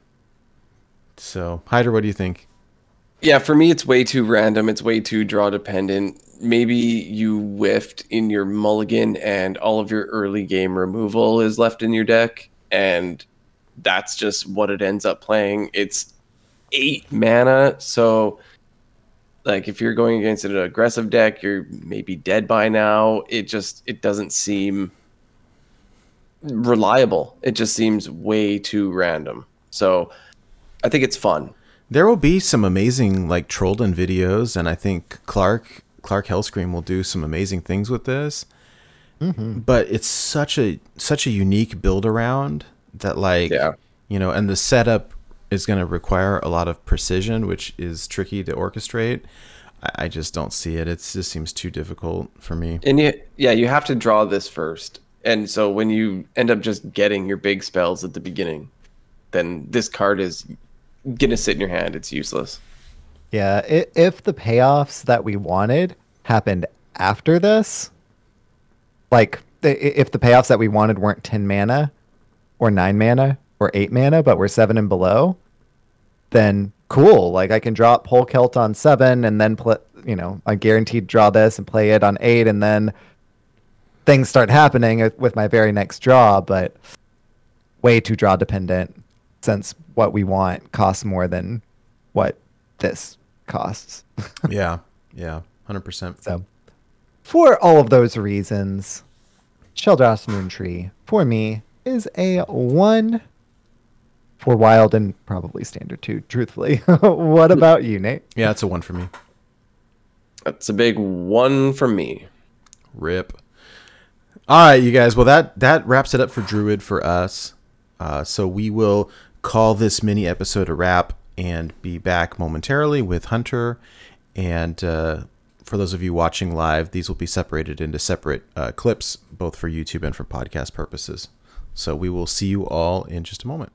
So, Hydra, what do you think? Yeah, for me, it's way too random. It's way too draw dependent. Maybe you whiffed in your mulligan and all of your early game removal is left in your deck, and that's just what it ends up playing. It's eight mana, so like if you're going against an aggressive deck, you're maybe dead by now. It just it doesn't seem reliable. It just seems way too random. So I think it's fun. There will be some amazing like Trolden videos, and I think Clark Clark Hellscream will do some amazing things with this. Mm-hmm. But it's such a such a unique build around that like Yeah. you know, and the setup is going to require a lot of precision, which is tricky to orchestrate. I, I just don't see it. It just seems too difficult for me. And you, yeah, you have to draw this first. And so when you end up just getting your big spells at the beginning, then this card is gonna sit in your hand. It's useless. Yeah, i- if the payoffs that we wanted happened after this, like if the payoffs that we wanted weren't 10 mana or 9 mana or 8 mana, but we're 7 and below, then cool. Like I can drop Polkelt on 7 and then play, you know, I guaranteed draw this and play it on 8 and then things start happening with my very next draw, but way too draw dependent since what we want costs more than what this costs. <laughs> yeah, yeah, hundred percent. So, for all of those reasons, Sheldras Moontree for me is a one for wild and probably standard too. Truthfully, <laughs> what about you, Nate? Yeah, it's a one for me. That's a big one for me. Rip. All right, you guys. Well, that that wraps it up for Druid for us. Uh, so we will call this mini episode a wrap and be back momentarily with Hunter. And uh, for those of you watching live, these will be separated into separate uh, clips, both for YouTube and for podcast purposes. So we will see you all in just a moment.